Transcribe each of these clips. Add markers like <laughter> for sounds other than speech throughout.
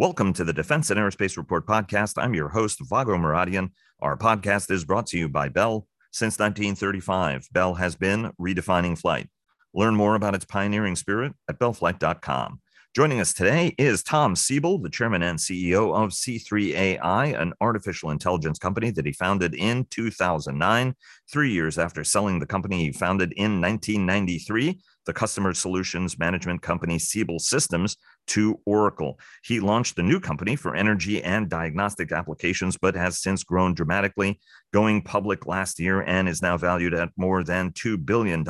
Welcome to the Defense and Aerospace Report podcast. I'm your host, Vago Muradian. Our podcast is brought to you by Bell. Since 1935, Bell has been redefining flight. Learn more about its pioneering spirit at bellflight.com. Joining us today is Tom Siebel, the chairman and CEO of C3AI, an artificial intelligence company that he founded in 2009. Three years after selling the company he founded in 1993, the customer solutions management company Siebel Systems to Oracle. He launched the new company for energy and diagnostic applications, but has since grown dramatically, going public last year and is now valued at more than $2 billion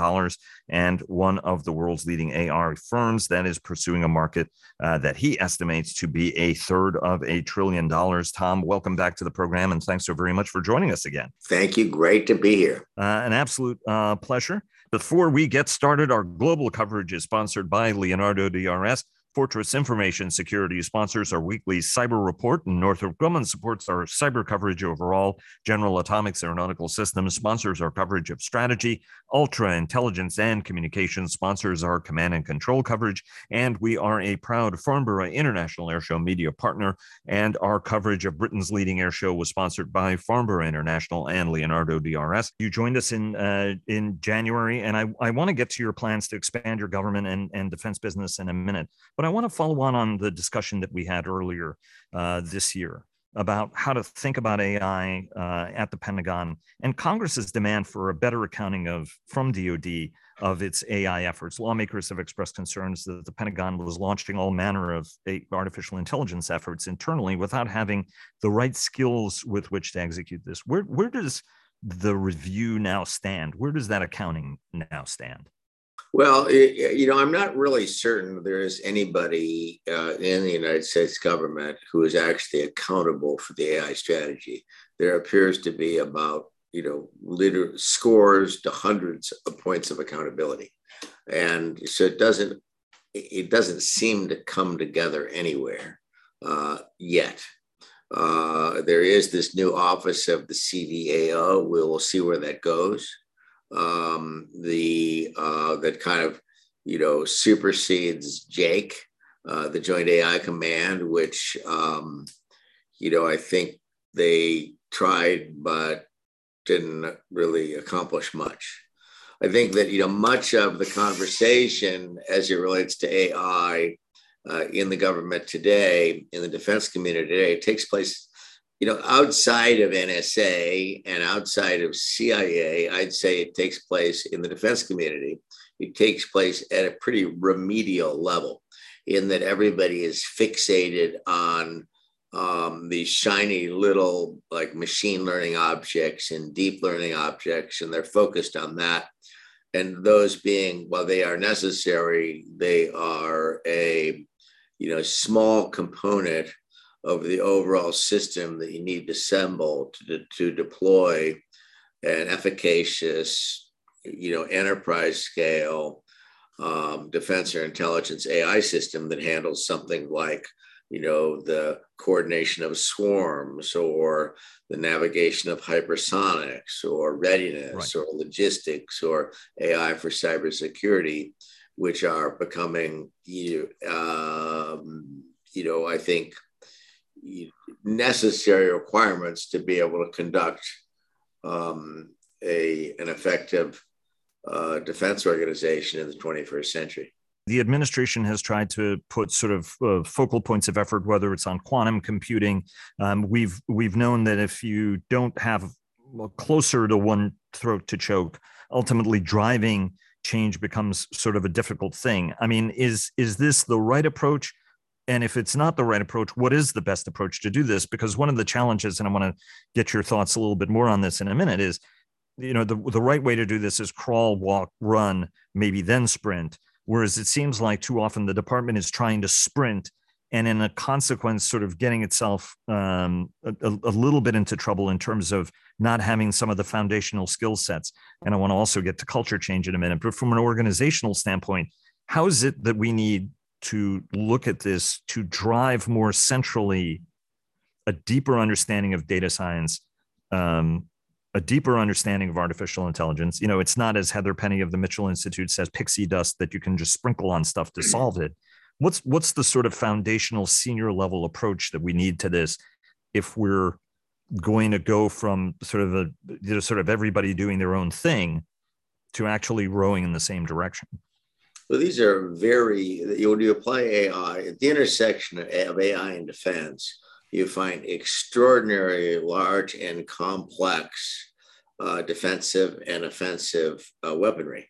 and one of the world's leading AI firms that is pursuing a market uh, that he estimates to be a third of a trillion dollars. Tom, welcome back to the program and thanks so very much for joining us again. Thank you. Great to be here. Uh, an absolute uh, pleasure. Before we get started, our global coverage is sponsored by Leonardo DRS. Fortress Information Security sponsors our weekly cyber report, and Northrop Grumman supports our cyber coverage overall. General Atomics Aeronautical Systems sponsors our coverage of strategy. Ultra Intelligence and Communications sponsors our command and control coverage. And we are a proud Farnborough International Airshow media partner. And our coverage of Britain's leading airshow was sponsored by Farnborough International and Leonardo DRS. You joined us in uh, in January, and I, I want to get to your plans to expand your government and, and defense business in a minute. But I want to follow on on the discussion that we had earlier uh, this year about how to think about AI uh, at the Pentagon and Congress's demand for a better accounting of from DoD of its AI efforts. Lawmakers have expressed concerns that the Pentagon was launching all manner of artificial intelligence efforts internally without having the right skills with which to execute this. Where where does the review now stand? Where does that accounting now stand? Well, you know, I'm not really certain there is anybody uh, in the United States government who is actually accountable for the AI strategy. There appears to be about, you know, liter- scores to hundreds of points of accountability. And so it doesn't, it doesn't seem to come together anywhere uh, yet. Uh, there is this new office of the CDAO. We'll see where that goes um, the uh, that kind of you know supersedes JAIC, uh, the Joint AI Command, which um, you know I think they tried but didn't really accomplish much. I think that you know much of the conversation as it relates to AI uh, in the government today, in the defense community today, takes place you know, outside of NSA and outside of CIA, I'd say it takes place in the defense community. It takes place at a pretty remedial level, in that everybody is fixated on um, these shiny little like machine learning objects and deep learning objects, and they're focused on that. And those being, while they are necessary, they are a you know small component of the overall system that you need to assemble to, to deploy an efficacious, you know, enterprise scale um, defense or intelligence AI system that handles something like, you know, the coordination of swarms or the navigation of hypersonics or readiness right. or logistics or AI for cybersecurity, which are becoming, you, um, you know, I think necessary requirements to be able to conduct um, a, an effective uh, defense organization in the 21st century. The administration has tried to put sort of uh, focal points of effort, whether it's on quantum computing. Um, we've we've known that if you don't have closer to one throat to choke, ultimately driving change becomes sort of a difficult thing. I mean, is is this the right approach? And if it's not the right approach what is the best approach to do this? Because one of the challenges and i want to get your thoughts a little bit more on this in a minute is you know the, the right way to do this is crawl walk run maybe then sprint. Whereas it seems like too often the department is trying to sprint and in a consequence sort of getting itself um, a, a, little bit into trouble in terms of not having some of the foundational skill sets. And i want to also get to culture change in a minute but from an organizational standpoint how is it that we need to look at this to drive more centrally a deeper understanding of data science, um, a deeper understanding of artificial intelligence. You know, it's not as Heather Penney of the Mitchell Institute says, pixie dust that you can just sprinkle on stuff to solve it. what's what's the sort of foundational senior level approach that we need to this if we're going to go from sort of a you know, sort of everybody doing their own thing to actually rowing in the same direction? Well, these are very, when you apply AI, at the intersection of AI and defense, you find extraordinarily large and complex uh, defensive and offensive uh, weaponry.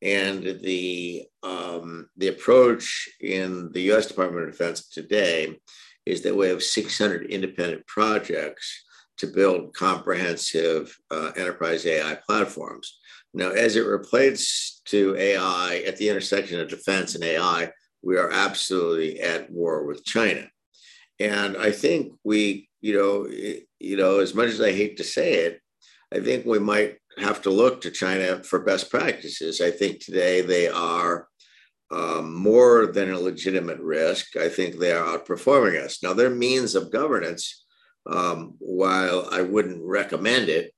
And the, um, the approach in the US Department of Defense today is that we have 600 independent projects to build comprehensive uh, enterprise AI platforms. Now, as it relates to AI at the intersection of defense and AI, we are absolutely at war with China. And I think we, you know, you know, as much as I hate to say it, I think we might have to look to China for best practices. I think today they are um, more than a legitimate risk. I think they are outperforming us. Now, their means of governance, um, while I wouldn't recommend it,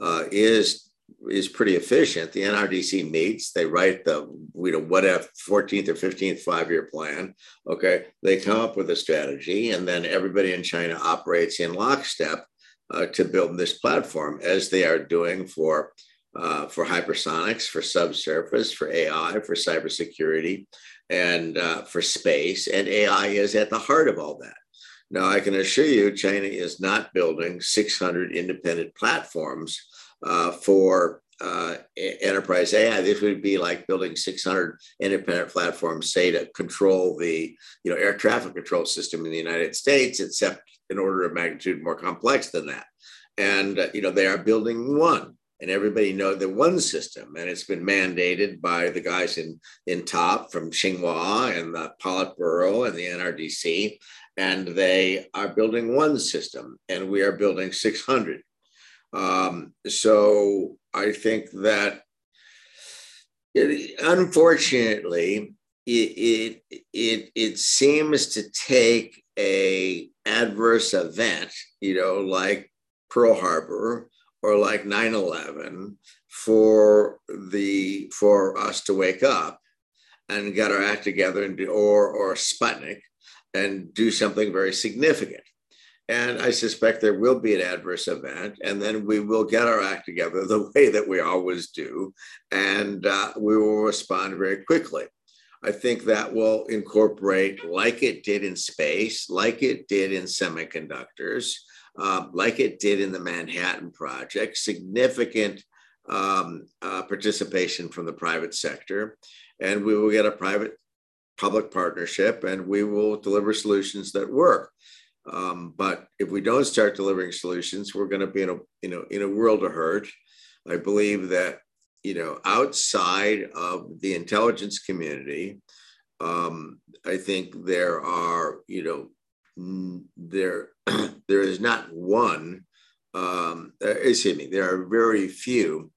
uh, is is pretty efficient. The NRDC meets, they write the you know what if 14th or 15th five-year plan. Okay, they come up with a strategy, and then everybody in China operates in lockstep uh, to build this platform, as they are doing for uh, for hypersonics, for subsurface, for AI, for cybersecurity, and uh, for space. And AI is at the heart of all that. Now, I can assure you, China is not building 600 independent platforms uh, for uh, enterprise AI. This would be like building 600 independent platforms, say, to control the you know air traffic control system in the United States, except an order of magnitude more complex than that. And uh, you know they are building one, and everybody know the one system, and it's been mandated by the guys in in top from Tsinghua and the Politburo and the NRDC, and they are building one system, and we are building 600 um, so I think that it, unfortunately, it, it, it, it seems to take a adverse event, you know, like Pearl Harbor or like 9-11 for the for us to wake up and get our act together and do, or or Sputnik and do something very significant. And I suspect there will be an adverse event, and then we will get our act together the way that we always do, and uh, we will respond very quickly. I think that will incorporate, like it did in space, like it did in semiconductors, uh, like it did in the Manhattan Project, significant um, uh, participation from the private sector. And we will get a private public partnership and we will deliver solutions that work. Um, but if we don't start delivering solutions, we're going to be in a you know in a world of hurt. I believe that you know outside of the intelligence community, um, I think there are you know there <clears throat> there is not one. Um, uh, excuse me. There are very few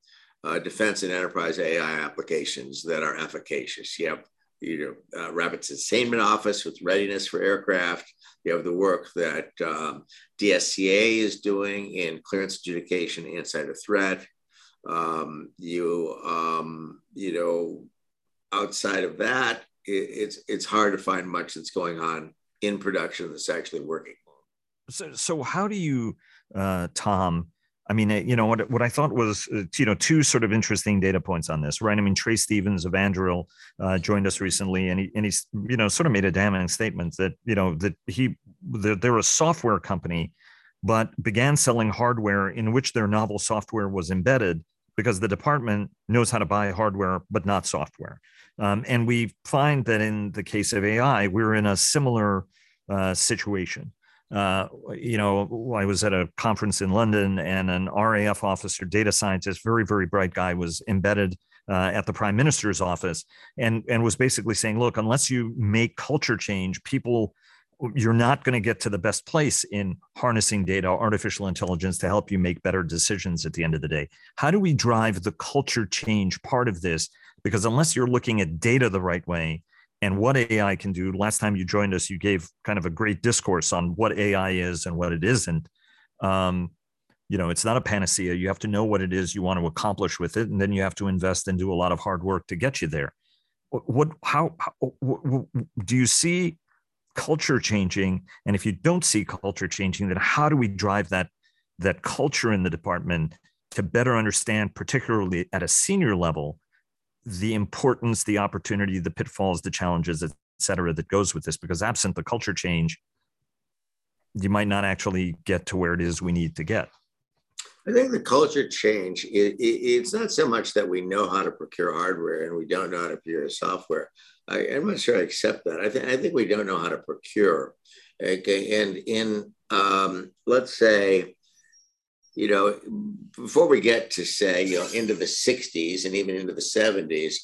uh, defense and enterprise AI applications that are efficacious. You have you know, uh, Rapid Sustainment Office with readiness for aircraft. You have the work that um, DCSA is doing in clearance adjudication inside a threat. Um, you, um, you know, outside of that, it, it's it's hard to find much that's going on in production that's actually working. So, so how do you, uh, Tom? I mean, you know, what, what I thought was, uh, you know, two sort of interesting data points on this, right? I mean, Trae Stephens of Anduril uh, joined us recently, and he and he's, you know, sort of made a damning statement that, you know, that he they're, they're a software company, but began selling hardware in which their novel software was embedded because the department knows how to buy hardware but not software. Um, and we find that in the case of AI, we're in a similar uh, situation uh, you know, I was at a conference in London and an RAF officer, data scientist, very, very bright guy, was embedded uh, at the prime minister's office and, and was basically saying, look, unless you make culture change, people, you're not going to get to the best place in harnessing data, artificial intelligence to help you make better decisions at the end of the day. How do we drive the culture change part of this? Because unless you're looking at data the right way, and what AI can do. Last time you joined us, you gave kind of a great discourse on what AI is and what it isn't. Um, you know, it's not a panacea. You have to know what it is you want to accomplish with it, and then you have to invest and do a lot of hard work to get you there. what how, how do you see culture changing and if you don't see culture changing then how do we drive that that culture in the department to better understand particularly at a senior level the importance the opportunity the pitfalls the challenges et cetera that goes with this because absent the culture change you might not actually get to where it is we need to get I think the culture change, it, it, it's not so much that we know how to procure hardware and we don't know how to procure software. I, am not sure I accept that. I, th- I think we don't know how to procure. Okay. And in, um, let's say, you know, before we get to say, you know, into the 60s and even into the 70s,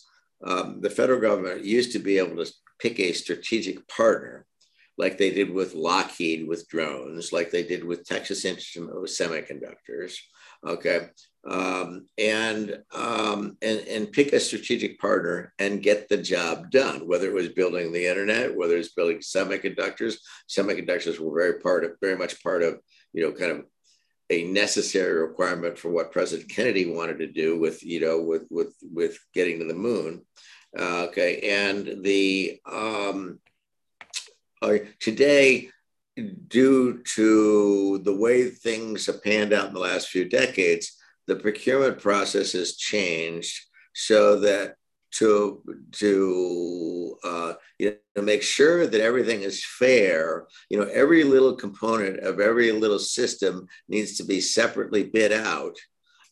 um, the federal government used to be able to pick a strategic partner like they did with Lockheed with drones, like they did with Texas Instruments with semiconductors. Okay. Um, and, um, and, and pick a strategic partner and get the job done, whether it was building the internet, whether it's building semiconductors. Semiconductors were very part of, very much part of, you know, kind of a necessary requirement for what President Kennedy wanted to do with, you know, with, with, with getting to the moon. Uh, okay. And the, um, uh, today, due to the way things have panned out in the last few decades, the procurement process has changed so that to to uh, you know make sure that everything is fair you know every little component of every little system needs to be separately bid out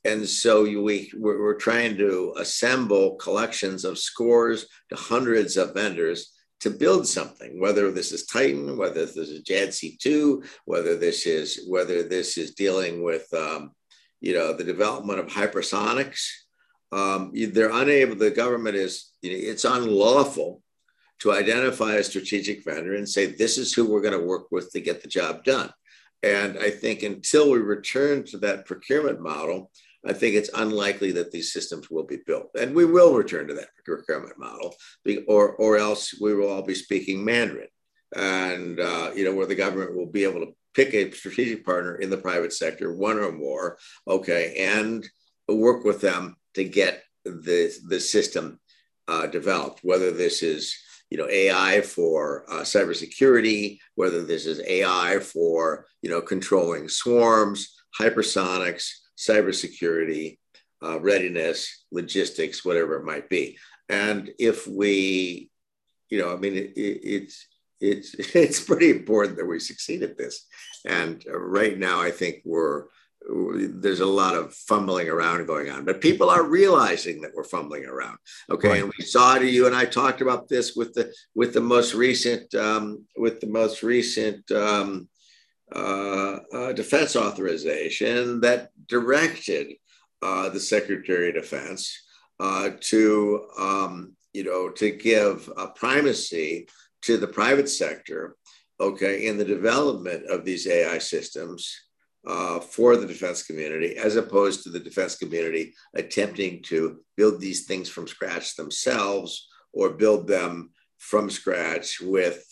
and so we we're, we're trying to assemble collections of scores to hundreds of vendors to build something, whether this is Titan, whether this is JADC2, whether this is whether this is dealing with um, you know the development of hypersonics. Um, they're unable. The government is it's unlawful to identify a strategic vendor and say this is who we're going to work with to get the job done. And I think until we return to that procurement model, I think it's unlikely that these systems will be built. And we will return to that procurement model, or, or else we will all be speaking Mandarin. And, uh, you know, where the government will be able to pick a strategic partner in the private sector, one or more, okay, and work with them to get the, the system uh, developed, whether this is you know AI for uh, cybersecurity, whether this is AI for you know controlling swarms, hypersonics, cybersecurity, uh, readiness, logistics, whatever it might be. And if we, you know, I mean, it, it, it's it's <laughs> it's pretty important that we succeed at this. And uh, right now, I think we're there's a lot of fumbling around going on, but people are realizing that we're fumbling around. Okay, right. and we saw it. You and I talked about this with the with the most recent um, with the most recent um, uh, uh, defense authorization that directed uh, the Secretary of Defense uh, to, um, you know, to give a primacy to the private sector, okay, in the development of these AI systems uh, for the defense community, as opposed to the defense community attempting to build these things from scratch themselves or build them from scratch with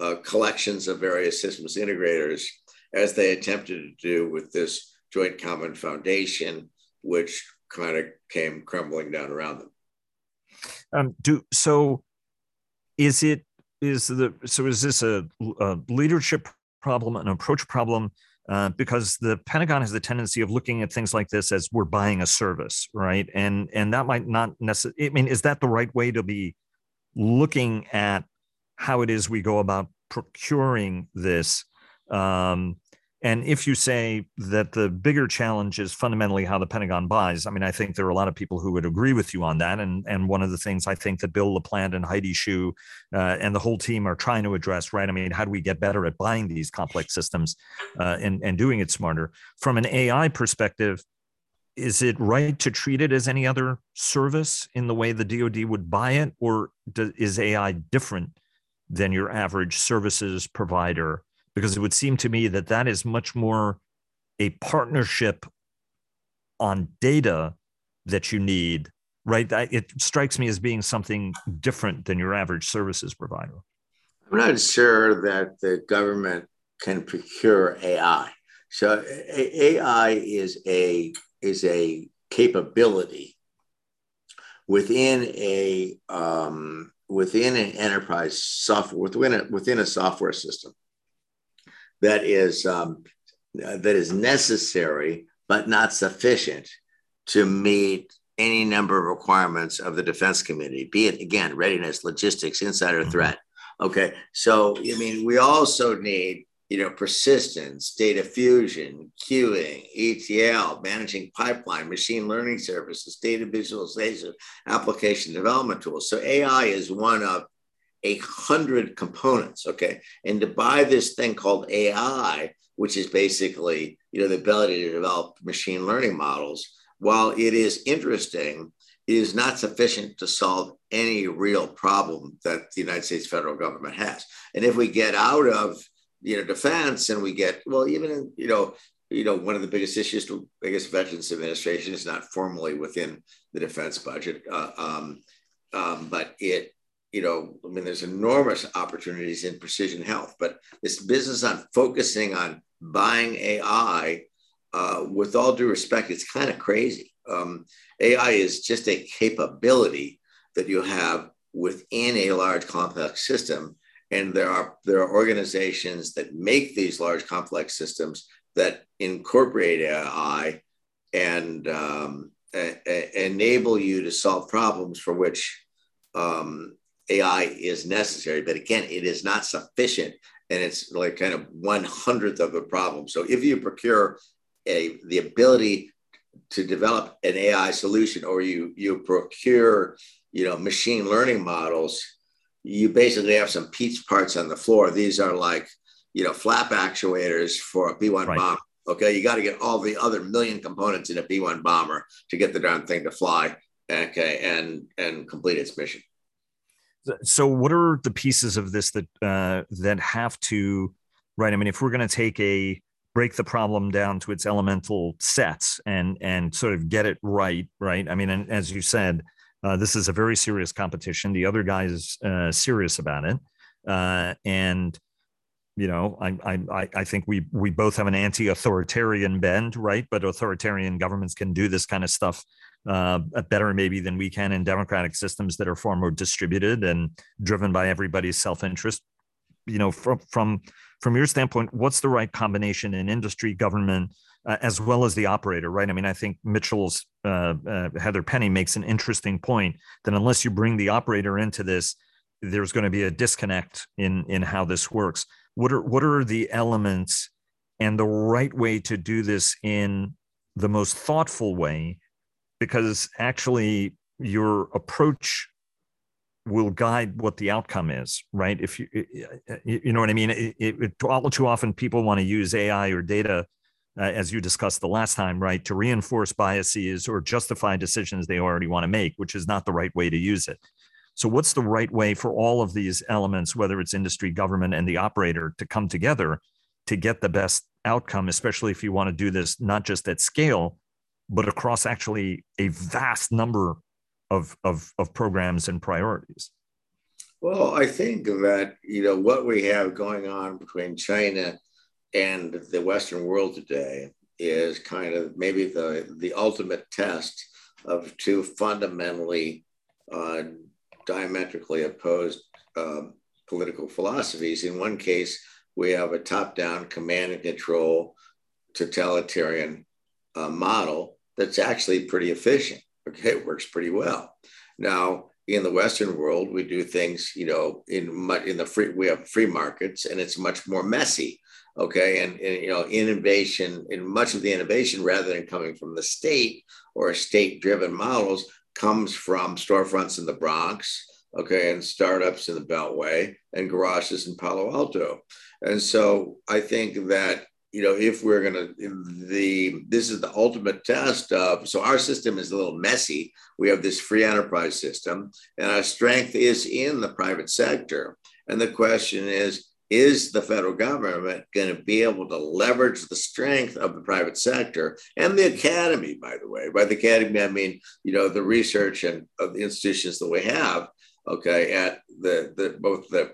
uh, collections of various systems integrators as they attempted to do with this joint common foundation, which kind of came crumbling down around them. Um, do so. Is it is the so is this a, a leadership problem, an approach problem? Uh, because the Pentagon has the tendency of looking at things like this as we're buying a service, right? And and that might not necessarily. I mean, is that the right way to be looking at how it is we go about procuring this? Um, and if you say that the bigger challenge is fundamentally how the Pentagon buys, I mean, I think there are a lot of people who would agree with you on that. And and one of the things I think that Bill LaPlante and Heidi Shyu uh, and the whole team are trying to address, right? I mean, how do we get better at buying these complex systems uh, and and doing it smarter? From an AI perspective, is it right to treat it as any other service in the way the DoD would buy it, or do, is AI different than your average services provider? Because it would seem to me that that is much more a partnership on data that you need right? It strikes me as being something different than your average services provider. I'm not sure that the government can procure ai so ai is a is a capability within a um, within an enterprise software within a, within a software system that is um, that is necessary but not sufficient to meet any number of requirements of the defense community, be it again readiness, logistics, insider mm-hmm. threat. Okay, so I mean, we also need you know persistence, data fusion, queuing, ETL, managing pipeline, machine learning services, data visualization, application development tools. So AI is one of a hundred components. Okay, and to buy this thing called AI, which is basically you know the ability to develop machine learning models while it is interesting, it is not sufficient to solve any real problem that the United States federal government has. And if we get out of you know defense and we get well, even you know you know one of the biggest issues to I guess Veterans Administration is not formally within the defense budget, uh, um, um, but it you know I mean there's enormous opportunities in precision health, but this business on focusing on buying AI uh, with all due respect, it's kind of crazy. Um, AI is just a capability that you have within a large complex system. And there are, there are organizations that make these large complex systems that incorporate AI and um, a, a, enable you to solve problems for which um, AI is necessary. But again, it is not sufficient and it's like kind of one hundredth of a problem. So if you procure a, the ability to develop an AI solution or you you procure you know machine learning models, you basically have some piece parts on the floor. These are like you know flap actuators for a B-1 right. bomber. Okay, you got to get all the other million components in a B-1 bomber to get the darn thing to fly. Okay, and and complete its mission. So, what are the pieces of this that uh, that have to right? I mean, if we're going to take a break the problem down to its elemental sets and and sort of get it right right? I mean and as you said uh, this is a very serious competition. The other guy is uh, serious about it. Uh, and you know I, I i think we we both have an anti-authoritarian bend right? But authoritarian governments can do this kind of stuff uh, better maybe than we can in democratic systems that are far more distributed and driven by everybody's self-interest you know from from from your standpoint, what's the right combination in industry, government, uh, as well as the operator, right? I mean, I think Mitchell's uh, uh, Heather Penney makes an interesting point that unless you bring the operator into this, there's going to be a disconnect in in how this works. What are what are the elements and the right way to do this in the most thoughtful way? Because actually, your approach will guide what the outcome is, right? If you you know what I mean, it, it, all too often people want to use AI or data, uh, as you discussed the last time, right, to reinforce biases or justify decisions they already want to make, which is not the right way to use it. So, what's the right way for all of these elements, whether it's industry, government, and the operator, to come together to get the best outcome, especially if you want to do this not just at scale, but across actually a vast number of, of, of programs and priorities? Well, I think that, you know, what we have going on between China and the Western world today is kind of maybe the, the ultimate test of two fundamentally uh, diametrically opposed uh, political philosophies. In one case, we have a top down command and control totalitarian uh, model that's actually pretty efficient. Okay, it works pretty well. Now, in the Western world, we do things, you know, in much in the free we have free markets, and it's much more messy. Okay, and, and you know, innovation in much of the innovation, rather than coming from the state or state-driven models, comes from storefronts in the Bronx, okay, and startups in the Beltway and garages in Palo Alto. And so I think that you know, if we're going to, the this is the ultimate test of. So our system is a little messy. We have this free enterprise system, and our strength is in the private sector. And the question is, is the federal government going to be able to leverage the strength of the private sector and the academy? By the way, by the academy, I mean you know the research and of the institutions that we have. Okay, at the the both the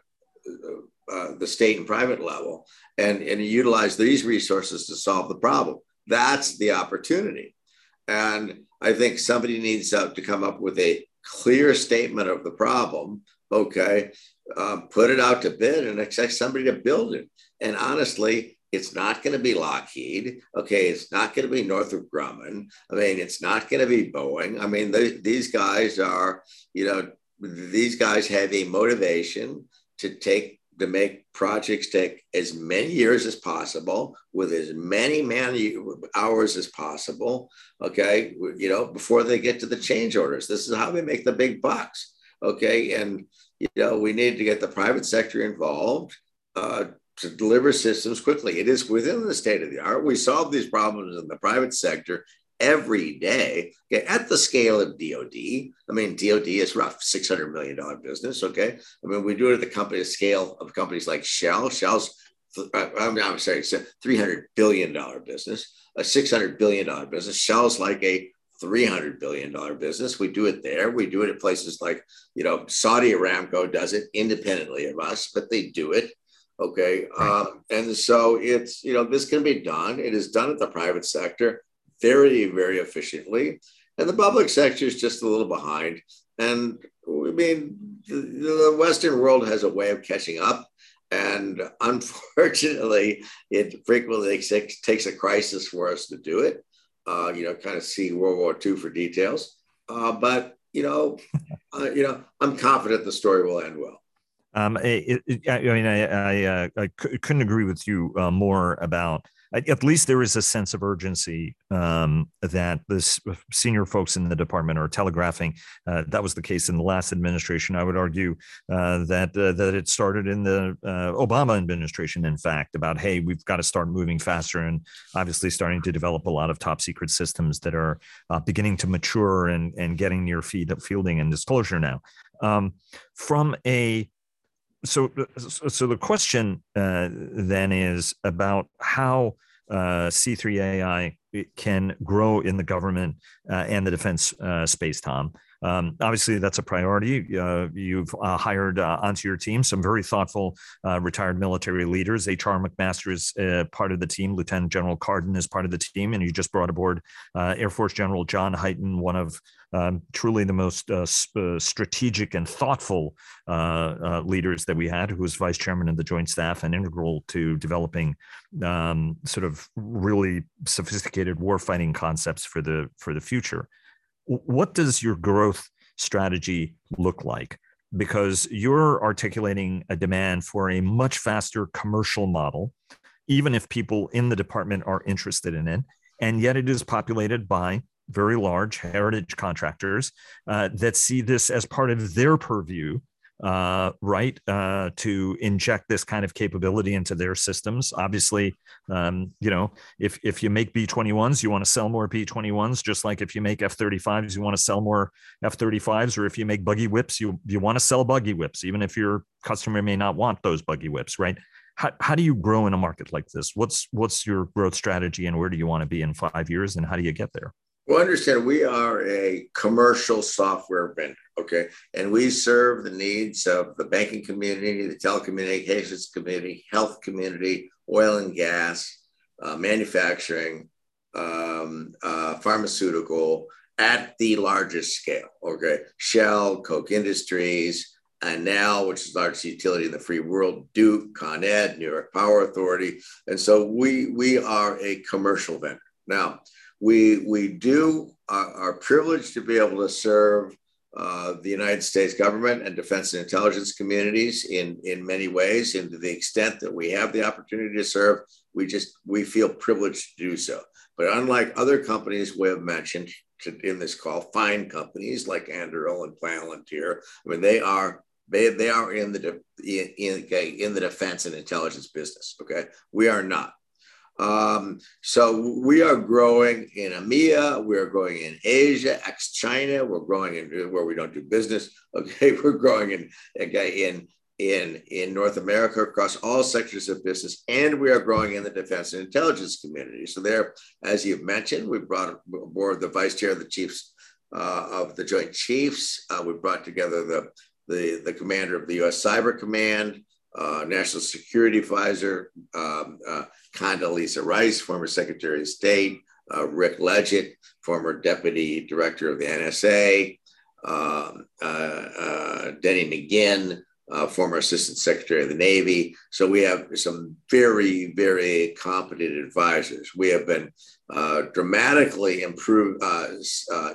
uh, uh, the state and private level and, and utilize these resources to solve the problem. That's the opportunity. And I think somebody needs uh, to come up with a clear statement of the problem, okay, uh, put it out to bid and expect somebody to build it. And honestly, it's not going to be Lockheed. Okay, it's not going to be Northrop Grumman. I mean, it's not going to be Boeing. I mean, these guys are, you know, these guys have a motivation to take to make projects take as many years as possible with as many man hours as possible. Okay, you know, before they get to the change orders. This is how they make the big bucks. Okay, and you know, we need to get the private sector involved. Uh, to deliver systems quickly. It is within the state of the art. We solve these problems in the private sector every day okay, at the scale of DoD. I mean, DoD is rough six hundred million dollar business. Okay, I mean we do it at the company scale of companies like Shell. Shell's uh, I'm, I'm sorry, it's a three hundred billion dollar business, a six hundred billion dollar business. Shell's like a $300 billion business. We do it there. We do it at places like, you know, Saudi Aramco does it independently of us, but they do it. Okay. Right. Um, and so it's, you know, this can be done. It is done at the private sector very, very efficiently. And the public sector is just a little behind. And I mean, the, Western world has a way of catching up. And <laughs> unfortunately, it frequently takes, a crisis for us to do it. Uh, you know, kind of see World War II for details. Uh, but you know, <laughs> uh, you know, I'm confident the story will end well. Um, it, it, I, mean, I, I, uh, I couldn't agree with you uh, more about at least there is a sense of urgency um, that the senior folks in the department are telegraphing. Uh, that was the case in the last administration. I would argue uh, that uh, that it started in the uh, Obama administration. In fact, about hey, we've got to start moving faster, and obviously starting to develop a lot of top secret systems that are uh, beginning to mature and and getting near feed, fielding and disclosure now. Um, from a so so the question uh, then is about how uh, C3 AI can grow in the government uh, and the defense uh, space, Tom. Um, obviously, that's a priority. Uh, you've uh, hired uh, onto your team some very thoughtful uh, retired military leaders. H.R. McMaster is uh, part of the team. Lieutenant General Cardon is part of the team, and you just brought aboard uh, Air Force General John Hyten, one of um, truly the most strategic and thoughtful leaders that we had, who was vice chairman of the Joint Staff and integral to developing um, sort of really sophisticated warfighting concepts for the for the future what does your growth strategy look like? Because you're articulating a demand for a much faster commercial model, even if people in the department are interested in it. And yet it is populated by very large heritage contractors uh, that see this as part of their purview uh, right, uh, to inject this kind of capability into their systems. Obviously, um, you know, if if you make B-21s, you want to sell more B-21s, just like if you make F-35s, you want to sell more F-35s, or if you make buggy whips, you you want to sell buggy whips, even if your customer may not want those buggy whips, right? How, how do you grow in a market like this? What's what's your growth strategy, and where do you want to be in five years, and how do you get there? Well, understand we are a commercial software vendor, okay? And we serve the needs of the banking community, the telecommunications community, health community, oil and gas, uh, manufacturing, um, uh, pharmaceutical at the largest scale, okay? Shell, Koch Industries, Enel, which is the largest utility in the free world, Duke, Con Ed, New York Power Authority. And so we, we are a commercial vendor. Now, we we do uh, are privileged to be able to serve uh, the United States government and defense and intelligence communities in in many ways. And to the extent that we have the opportunity to serve, we just we feel privileged to do so. But unlike other companies we have mentioned to, in this call, fine companies like Anduril and Palantir, I mean they are they, they are in the in, in, in the defense and intelligence business. Okay, we are not. Um, so we are growing in EMEA, we are growing in Asia, ex China, we're growing in where we don't do business. <laughs> Okay, we're growing in okay, in in in North America across all sectors of business, and we are growing in the defense and intelligence community. So there, as you've mentioned, we brought aboard the vice chair of the chiefs uh, of the Joint Chiefs. Uh, we brought together the the the commander of the U.S. Cyber Command uh, National Security Advisor, um, uh, Condoleezza Rice, former Secretary of State, uh, Rick Ledgett, former Deputy Director of the NSA, um, uh, uh, Denny McGinn, former Assistant Secretary of the Navy. So we have some very, very competent advisors. We have been dramatically improve,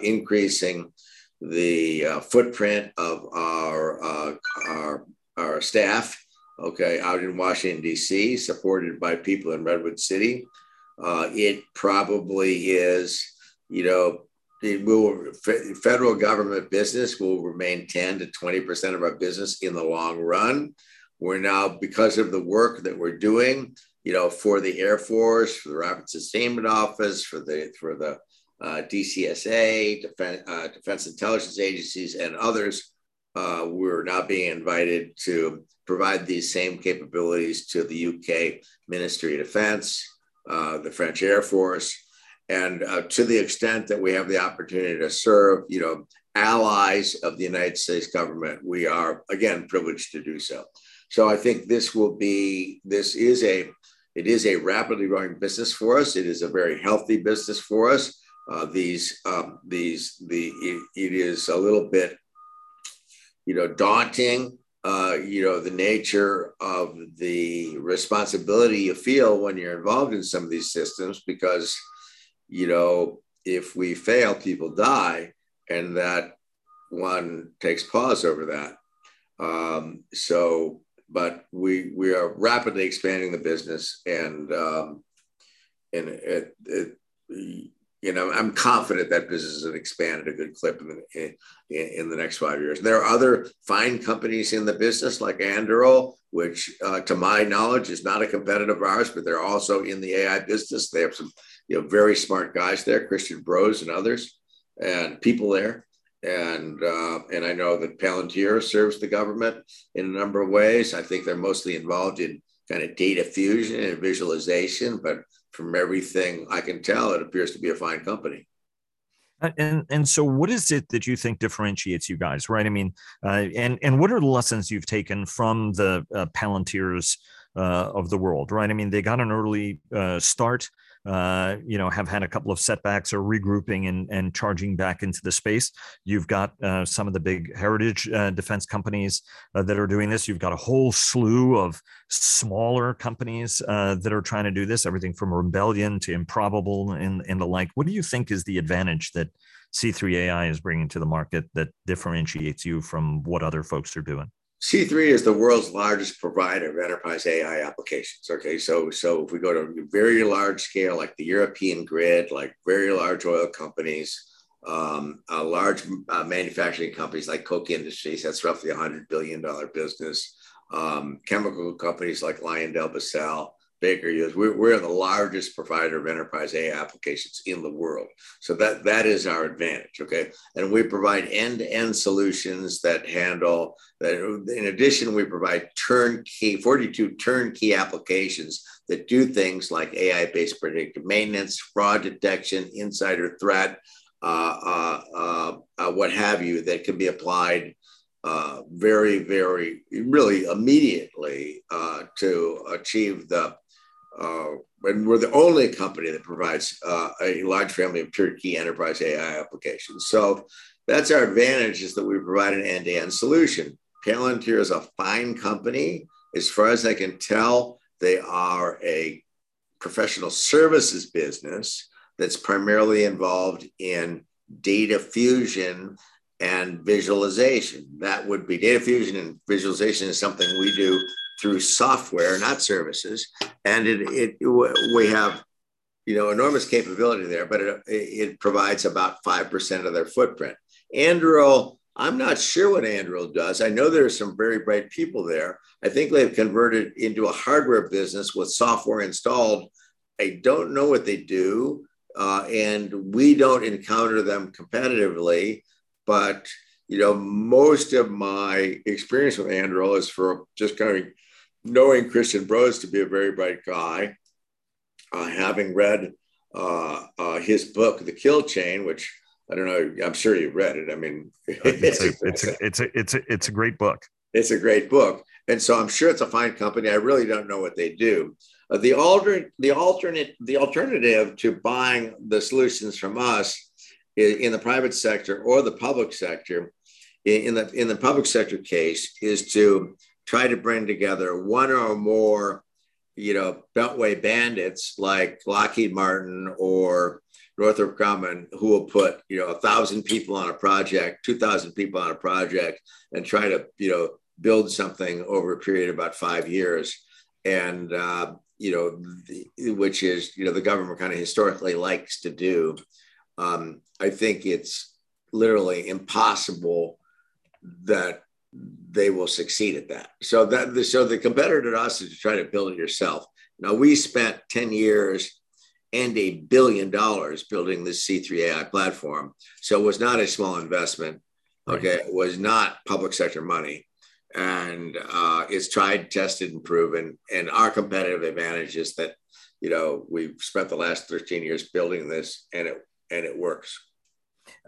increasing the footprint of our, our, our staff, okay, out in Washington, D.C., supported by people in Redwood City. it probably is, you know, it will federal government business will remain 10 to 20% of our business in the long run. We're now, because of the work that we're doing, you know, for the Air Force, for the Rapid Sustainment Office, for the for the uh, DCSA, Defense, uh, Defense Intelligence Agencies, and others, uh, we're now being invited to provide these same capabilities to the UK Ministry of Defense, uh, the French Air Force, and uh, to the extent that we have the opportunity to serve, you know, allies of the United States government, we are again privileged to do so. So I think this will be, this is a, it is a rapidly growing business for us. It is a very healthy business for us. Uh, these, um, these, the, it, it is a little bit, you know, daunting uh, you know, the nature of the responsibility you feel when you're involved in some of these systems because you know, if we fail, people die, and that one takes pause over that. Um, so, but we we are rapidly expanding the business, and um, and it, it, you know, I'm confident that business has expanded a good clip in the, in, in, the next five years. There are other fine companies in the business like Anduril, which, uh, to my knowledge, is not a competitive of ours, but they're also in the AI business. They have some you know, very smart guys there, Christian Brose and others, and people there. And uh, and I know that Palantir serves the government in a number of ways. I think they're mostly involved in kind of data fusion and visualization, but from everything I can tell, it appears to be a fine company. And and so, what is it that you think differentiates you guys, right? I mean, uh, and and what are the lessons you've taken from the uh, Palantirs uh, of the world, right? I mean, they got an early uh, start uh, you know, have had a couple of setbacks or regrouping and, and charging back into the space. You've got uh, some of the big heritage uh, defense companies uh, that are doing this. You've got a whole slew of smaller companies uh, that are trying to do this, everything from Rebellion to Improbable and, and the like. What do you think is the advantage that C3 AI is bringing to the market that differentiates you from what other folks are doing? C3 is the world's largest provider of enterprise AI applications. Okay, so so if we go to very large scale, like the European grid, like very large oil companies, um, uh, large uh, manufacturing companies like Koch Industries, that's roughly a hundred billion dollar business. Um, chemical companies like LyondellBasell, Baker Hughes. We're, we're the largest provider of enterprise AI applications in the world. So that, that is our advantage, okay? And we provide end-to-end solutions that handle that. In addition, we provide turnkey, 42 turnkey applications that do things like AI-based predictive maintenance, fraud detection, insider threat, uh, uh, uh, uh what have you, that can be applied uh, very, very, really immediately uh, to achieve the uh, and we're the only company that provides uh, a large family of turnkey enterprise AI applications. So that's our advantage is that we provide an end-to-end solution. Palantir is a fine company. As far as I can tell, they are a professional services business that's primarily involved in data fusion and visualization. That would be data fusion and visualization is something we do through software, not services. And it, it we have, you know, enormous capability there, but it, it provides about 5% of their footprint. Anduril, I'm not sure what Anduril does. I know there are some very bright people there. I think they've converted into a hardware business with software installed. I don't know what they do. Uh, and we don't encounter them competitively, but you know, most of my experience with Anduril is for just kind of knowing Christian Brose to be a very bright guy, uh, having read uh, uh, his book, The Kill Chain, which I don't know, I'm sure you read it. I mean, it's a, <laughs> it's a, it's a, it's a, it's a great book. It's a great book. And so I'm sure it's a fine company. I really don't know what they do. Uh, the alternate, the alternate, the alternative to buying the solutions from us in the private sector or the public sector in the in the public sector case is to try to bring together one or more, you know, Beltway bandits like Lockheed Martin or Northrop Grumman, who will put you know a thousand people on a project, two thousand people on a project, and try to you know build something over a period of about five years, and uh, you know, the, which is you know the government kind of historically likes to do. Um, I think it's literally impossible that they will succeed at that. So that so the competitor to us is to try to build it yourself. Now we spent 10 years and a billion dollars building this C3 AI platform. So it was not a small investment. Okay. It was not public sector money. And uh, it's tried, tested, and proven. And our competitive advantage is that, you know, we've spent the last 13 years building this and it and it works.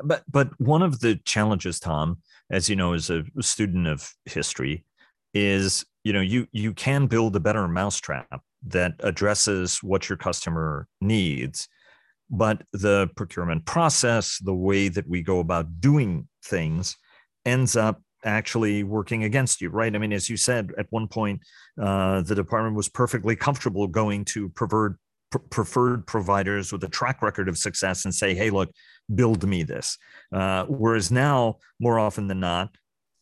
But but one of the challenges, Tom, as you know, as a student of history, is you know you you can build a better mousetrap that addresses what your customer needs, but the procurement process, the way that we go about doing things, ends up actually working against you, right? I mean, as you said at one point, uh, the department was perfectly comfortable going to preferred pr- preferred providers with a track record of success and say, hey, look, build me this. Uh, whereas now, more often than not,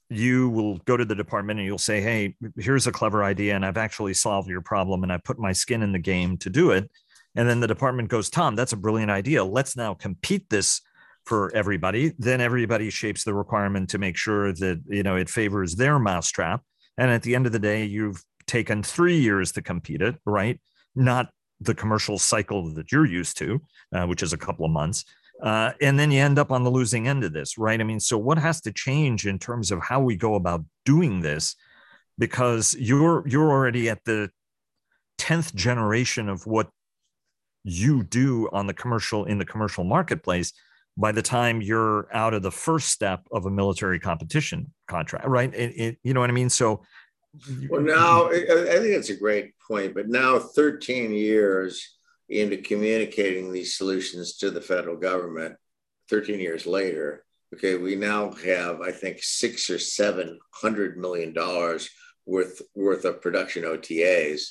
you will go to the department and you'll say, hey, here's a clever idea, and I've actually solved your problem and I put my skin in the game to do it. And then the department goes, Tom, that's a brilliant idea. Let's now compete this for everybody. Then everybody shapes the requirement to make sure that you know it favors their mousetrap. And at the end of the day, you've taken three years to compete it, right? Not the commercial cycle that you're used to, uh, which is a couple of months. Uh, and then you end up on the losing end of this, right? I mean, so what has to change in terms of how we go about doing this? Because you're you're already at the tenth generation of what you do on the commercial in the commercial marketplace by the time you're out of the first step of a military competition contract, right? It, it, you know what I mean? So well, now I think it's a great point, but now 13 years into communicating these solutions to the federal government, 13 years later, okay, we now have, I think, six or seven hundred million dollars worth worth of production OTAs,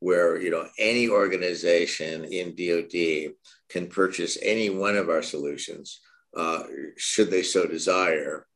where you know any organization in DoD can purchase any one of our solutions, uh, should they so desire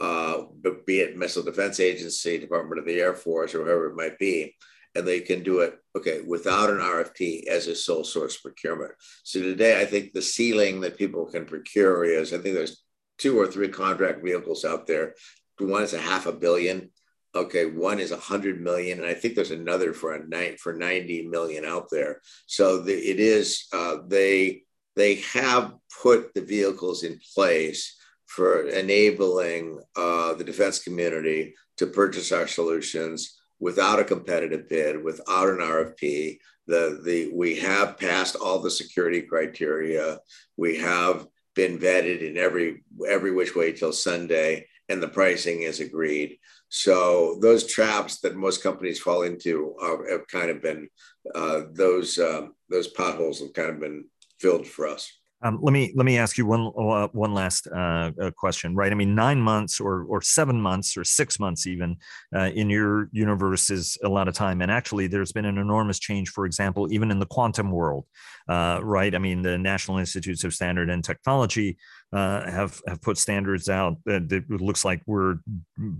uh, be it Missile Defense Agency, Department of the Air Force, or whoever it might be, and they can do it okay without an RFP as a sole source procurement. So today, I think the ceiling that people can procure is I think there's two or three contract vehicles out there. One is a half a billion. Okay, one is a hundred million, and I think there's another for a night for ninety million out there. So the, it is uh, they they have put the vehicles in place for enabling uh, the defense community to purchase our solutions without a competitive bid, without an RFP. The, the, we have passed all the security criteria. We have been vetted in every every which way till Sunday, and the pricing is agreed. So those traps that most companies fall into are, have kind of been uh, those um, those potholes have kind of been filled for us. Um, let me let me ask you one uh, one last uh, uh, question, right? I mean, nine months or or seven months or six months even uh, in your universe is a lot of time. And actually, there's been an enormous change. For example, even in the quantum world, uh, right? I mean, the National Institutes of Standard and Technology uh, have have put standards out. That it looks like we're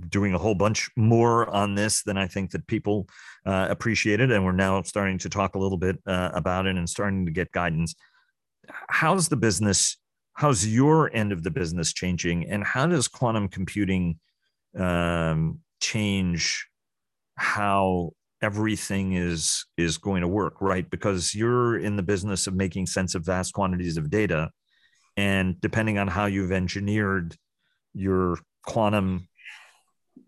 doing a whole bunch more on this than I think that people appreciated, and we're now starting to talk a little bit about it and starting to get guidance how's the business how's your end of the business changing? And how does quantum computing um, change how everything is is going to work right? Because you're in the business of making sense of vast quantities of data. And depending on how you've engineered your quantum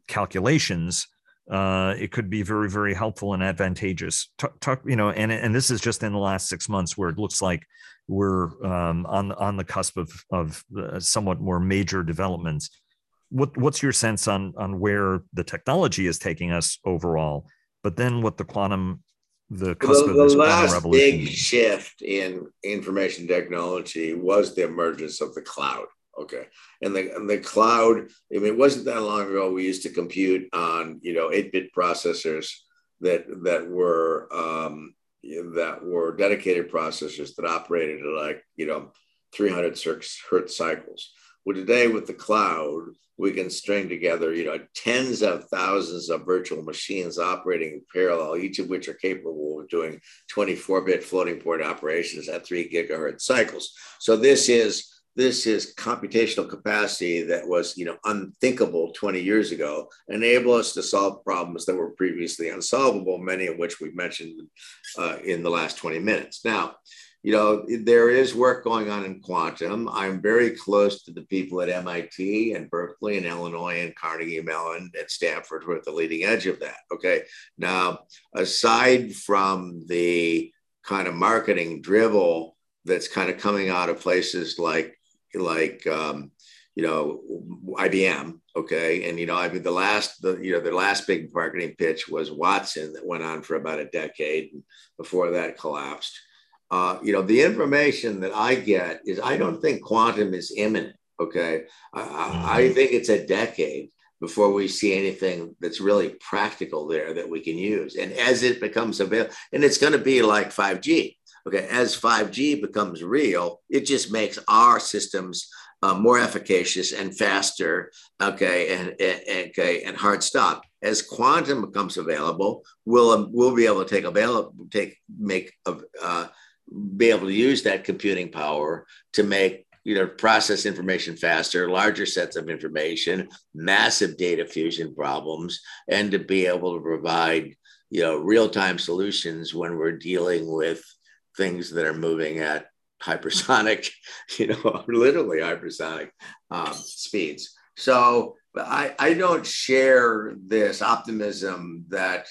calculations uh, it could be very very helpful and advantageous. Talk, talk, you know and and this is just in the last six months where it looks like we're um, on on the cusp of of uh, somewhat more major developments what what's your sense on on where the technology is taking us overall but then what the quantum the cusp the, of this the last big shift in information technology was the emergence of the cloud Okay, and the and the cloud. I mean, it wasn't that long ago we used to compute on you know eight bit processors that that were um, that were dedicated processors that operated at like you know 300 hertz cycles. Well, today with the cloud, we can string together, you know, tens of thousands of virtual machines operating in parallel, each of which are capable of doing 24-bit floating point operations at three gigahertz cycles. So this is this is computational capacity that was you know unthinkable 20 years ago enable us to solve problems that were previously unsolvable many of which we've mentioned uh, in the last 20 minutes now you know, there is work going on in quantum. I'm very close to the people at MIT and Berkeley and Illinois and Carnegie Mellon and Stanford who are at the leading edge of that. Okay. Now, aside from the kind of marketing drivel that's kind of coming out of places like, like, um, you know, IBM. Okay. And, you know, I mean, the last, the, you know, the last big marketing pitch was Watson that went on for about a decade. Before that collapsed uh, you know, the information that I get is I don't think quantum is imminent. Okay. I, mm-hmm. I think it's a decade before we see anything that's really practical there that we can use. And as it becomes available, and it's going to be like 5G. Okay. As 5G becomes real, it just makes our systems uh, more efficacious and faster. Okay. And, and, okay. And hard stop. As quantum becomes available, we'll, um, we'll be able to take available, take, make, uh, be able to use that computing power to make you know process information faster larger sets of information massive data fusion problems and to be able to provide you know real-time solutions when we're dealing with things that are moving at hypersonic <laughs> you know literally hypersonic um, speeds so I, I don't share this optimism that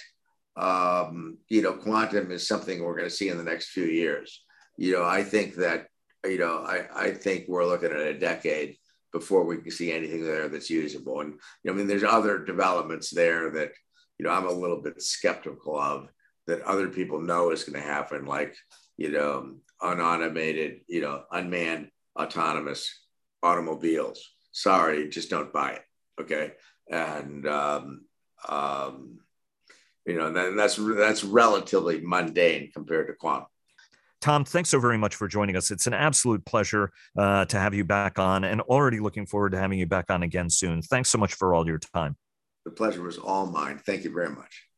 um, you know, quantum is something we're going to see in the next few years. You know, I think that, you know, I, I think we're looking at a decade before we can see anything there that's usable. And, you know, I mean, there's other developments there that, you know, I'm a little bit skeptical of that other people know is going to happen, like, you know, unautomated, you know, unmanned autonomous automobiles. Sorry, just don't buy it. Okay. And, um, um, you know, and that's that's relatively mundane compared to quantum. Tom, thanks so very much for joining us. It's an absolute pleasure uh, to have you back on, and already looking forward to having you back on again soon. Thanks so much for all your time. The pleasure was all mine. Thank you very much.